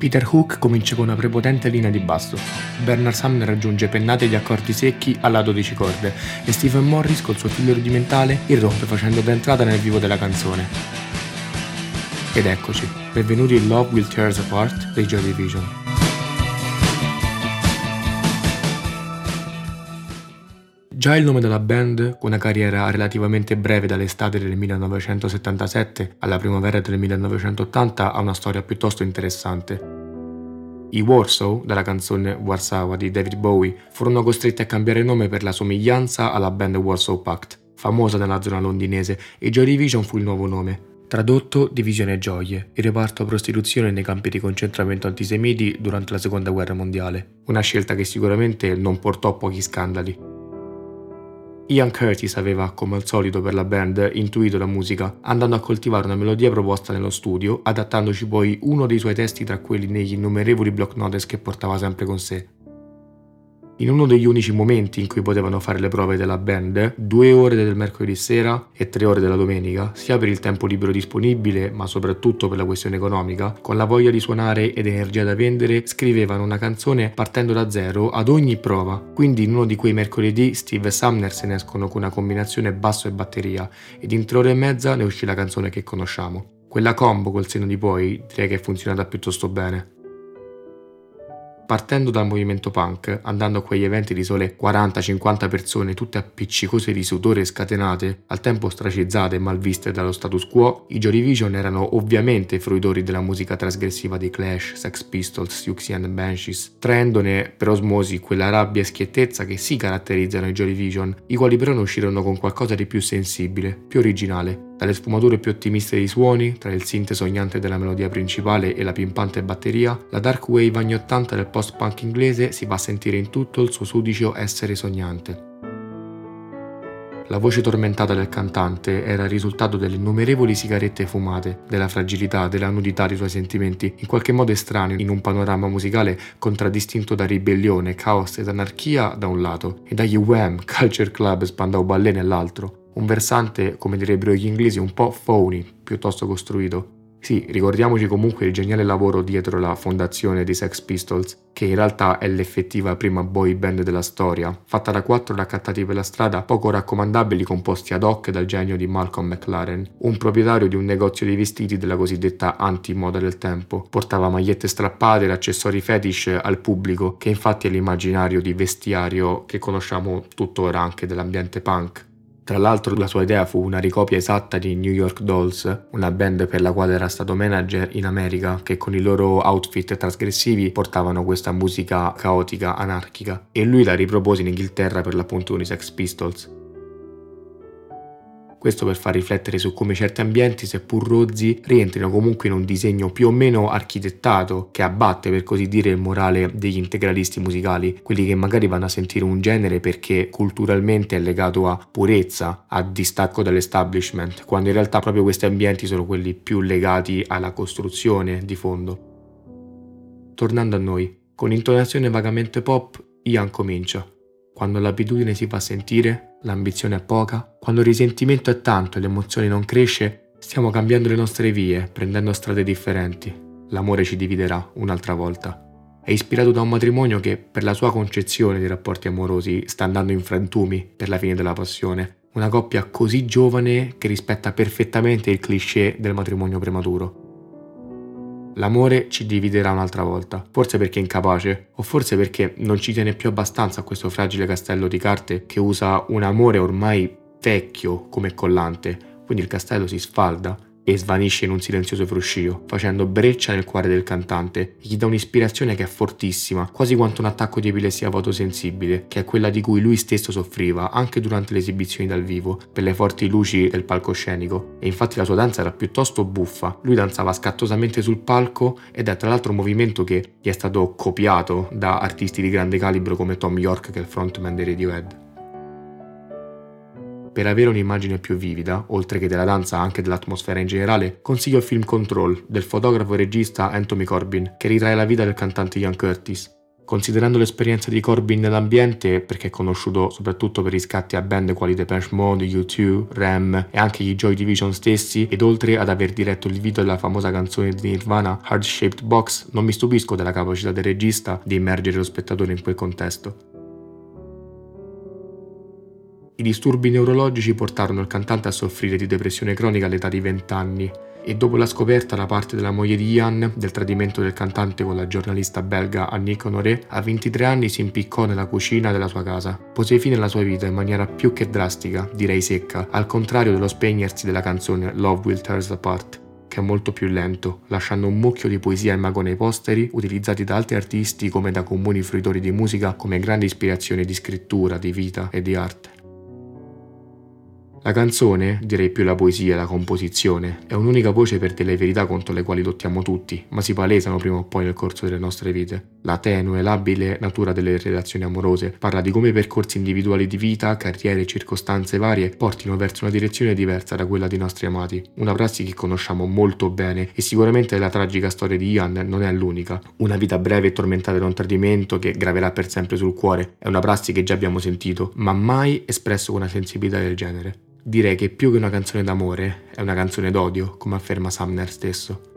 Peter Hook comincia con una prepotente linea di basso, Bernard Sumner raggiunge pennate di accordi secchi alla 12 corde e Stephen Morris col suo figlio rudimentale irrompe facendo da entrata nel vivo della canzone. Ed eccoci, benvenuti in Love Will Tear Us Apart dei Joy Division. Già il nome della band, con una carriera relativamente breve dall'estate del 1977 alla primavera del 1980, ha una storia piuttosto interessante. I Warsaw, dalla canzone Warsaw di David Bowie, furono costretti a cambiare nome per la somiglianza alla band Warsaw Pact, famosa nella zona londinese, e Joy Division fu il nuovo nome. Tradotto Divisione Gioie, il reparto prostituzione nei campi di concentramento antisemiti durante la seconda guerra mondiale, una scelta che sicuramente non portò a pochi scandali. Ian Curtis aveva, come al solito per la band, intuito la musica, andando a coltivare una melodia proposta nello studio, adattandoci poi uno dei suoi testi tra quelli negli innumerevoli block notes che portava sempre con sé. In uno degli unici momenti in cui potevano fare le prove della band, due ore del mercoledì sera e tre ore della domenica, sia per il tempo libero disponibile, ma soprattutto per la questione economica, con la voglia di suonare ed energia da vendere, scrivevano una canzone partendo da zero ad ogni prova. Quindi in uno di quei mercoledì Steve e Sumner se ne escono con una combinazione basso e batteria, ed in tre ore e mezza ne uscì la canzone che conosciamo. Quella combo col seno di poi direi che è funzionata piuttosto bene. Partendo dal movimento punk, andando a quegli eventi di sole 40-50 persone tutte appiccicose di sudore scatenate, al tempo ostracizzate e malviste dallo status quo, i Joy Division erano ovviamente fruitori della musica trasgressiva dei Clash, Sex Pistols, Siouxsie and Banshees, traendone per osmosi quella rabbia e schiettezza che si caratterizzano i Joy Division, i quali però ne uscirono con qualcosa di più sensibile, più originale, dalle sfumature più ottimiste dei suoni, tra il synth sognante della melodia principale e la pimpante batteria, la dark wave anni 80 del post-punk inglese si va a sentire in tutto il suo sudicio essere sognante. La voce tormentata del cantante era il risultato delle innumerevoli sigarette fumate, della fragilità, della nudità dei suoi sentimenti, in qualche modo estraneo in un panorama musicale contraddistinto da ribellione, caos ed anarchia da un lato, e dagli Wham, Culture Club, Spandau Ballet nell'altro un versante, come direbbero gli inglesi, un po' phony, piuttosto costruito. Sì, ricordiamoci comunque il geniale lavoro dietro la fondazione dei Sex Pistols, che in realtà è l'effettiva prima boy band della storia, fatta da quattro raccattati per la strada poco raccomandabili composti ad hoc dal genio di Malcolm McLaren, un proprietario di un negozio di vestiti della cosiddetta anti-moda del tempo. Portava magliette strappate ed accessori fetish al pubblico, che infatti è l'immaginario di vestiario che conosciamo tuttora anche dell'ambiente punk. Tra l'altro la sua idea fu una ricopia esatta di New York Dolls, una band per la quale era stato manager in America, che con i loro outfit trasgressivi portavano questa musica caotica, anarchica, e lui la ripropose in Inghilterra per l'appunto con i Sex Pistols. Questo per far riflettere su come certi ambienti, seppur rozzi, rientrino comunque in un disegno più o meno architettato che abbatte per così dire il morale degli integralisti musicali, quelli che magari vanno a sentire un genere perché culturalmente è legato a purezza, a distacco dall'establishment, quando in realtà proprio questi ambienti sono quelli più legati alla costruzione di fondo. Tornando a noi, con intonazione vagamente pop, Ian comincia. Quando l'abitudine si fa sentire, l'ambizione è poca, quando il risentimento è tanto e l'emozione non cresce, stiamo cambiando le nostre vie, prendendo strade differenti. L'amore ci dividerà un'altra volta. È ispirato da un matrimonio che, per la sua concezione dei rapporti amorosi, sta andando in frantumi per la fine della passione. Una coppia così giovane che rispetta perfettamente il cliché del matrimonio prematuro. L'amore ci dividerà un'altra volta, forse perché è incapace, o forse perché non ci tiene più abbastanza a questo fragile castello di carte che usa un amore ormai vecchio come collante, quindi il castello si sfalda e svanisce in un silenzioso fruscio, facendo breccia nel cuore del cantante e gli dà un'ispirazione che è fortissima, quasi quanto un attacco di epilessia fotosensibile, che è quella di cui lui stesso soffriva anche durante le esibizioni dal vivo, per le forti luci del palcoscenico. E infatti la sua danza era piuttosto buffa, lui danzava scattosamente sul palco ed è tra l'altro un movimento che gli è stato copiato da artisti di grande calibro come Tom York che è il frontman dei Radiohead. Per avere un'immagine più vivida, oltre che della danza anche dell'atmosfera in generale, consiglio il film Control del fotografo e regista Anthony Corbin, che ritrae la vita del cantante Ian Curtis. Considerando l'esperienza di Corbin nell'ambiente, perché è conosciuto soprattutto per riscatti a band quali Depeche Mode, U2, Ram e anche gli Joy Division stessi, ed oltre ad aver diretto il video della famosa canzone di Nirvana Heart Shaped Box, non mi stupisco della capacità del regista di immergere lo spettatore in quel contesto. I disturbi neurologici portarono il cantante a soffrire di depressione cronica all'età di 20 anni e dopo la scoperta da parte della moglie di Ian del tradimento del cantante con la giornalista belga Annick Honoré, a 23 anni si impiccò nella cucina della sua casa. Pose fine alla sua vita in maniera più che drastica, direi secca, al contrario dello spegnersi della canzone Love Will Tear Us Apart che è molto più lento, lasciando un mucchio di poesia e mago nei posteri, utilizzati da altri artisti come da comuni fruitori di musica come grande ispirazione di scrittura, di vita e di arte. La canzone, direi più la poesia e la composizione, è un'unica voce per delle verità contro le quali lottiamo tutti, ma si palesano prima o poi nel corso delle nostre vite. La tenue, labile natura delle relazioni amorose parla di come percorsi individuali di vita, carriere e circostanze varie portino verso una direzione diversa da quella dei nostri amati. Una prassi che conosciamo molto bene e sicuramente la tragica storia di Ian non è l'unica. Una vita breve e tormentata da un tradimento che graverà per sempre sul cuore è una prassi che già abbiamo sentito, ma mai espresso con una sensibilità del genere. Direi che più che una canzone d'amore è una canzone d'odio, come afferma Sumner stesso.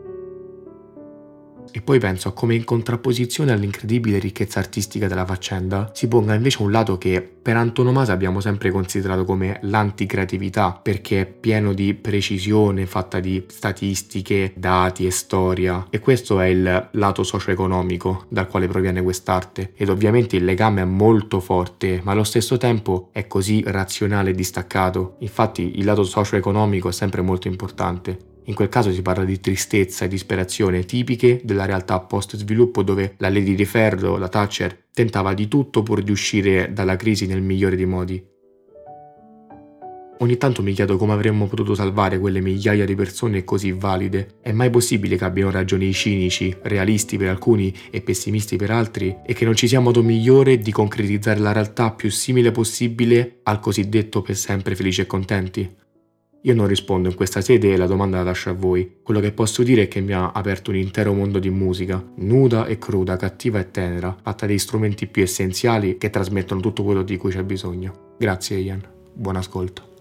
E poi penso a come in contrapposizione all'incredibile ricchezza artistica della faccenda si ponga invece un lato che per antonomasia abbiamo sempre considerato come l'anticreatività, perché è pieno di precisione, fatta di statistiche, dati e storia. E questo è il lato socio-economico dal quale proviene quest'arte. Ed ovviamente il legame è molto forte, ma allo stesso tempo è così razionale e distaccato. Infatti il lato socio-economico è sempre molto importante. In quel caso si parla di tristezza e disperazione tipiche della realtà post-sviluppo dove la Lady di Ferro, la Thatcher, tentava di tutto pur di uscire dalla crisi nel migliore dei modi. Ogni tanto mi chiedo come avremmo potuto salvare quelle migliaia di persone così valide. È mai possibile che abbiano ragioni cinici, realisti per alcuni e pessimisti per altri, e che non ci sia modo migliore di concretizzare la realtà più simile possibile al cosiddetto per sempre felici e contenti? Io non rispondo in questa sede e la domanda la lascio a voi. Quello che posso dire è che mi ha aperto un intero mondo di musica, nuda e cruda, cattiva e tenera, fatta dei strumenti più essenziali che trasmettono tutto quello di cui c'è bisogno. Grazie Ian, buon ascolto.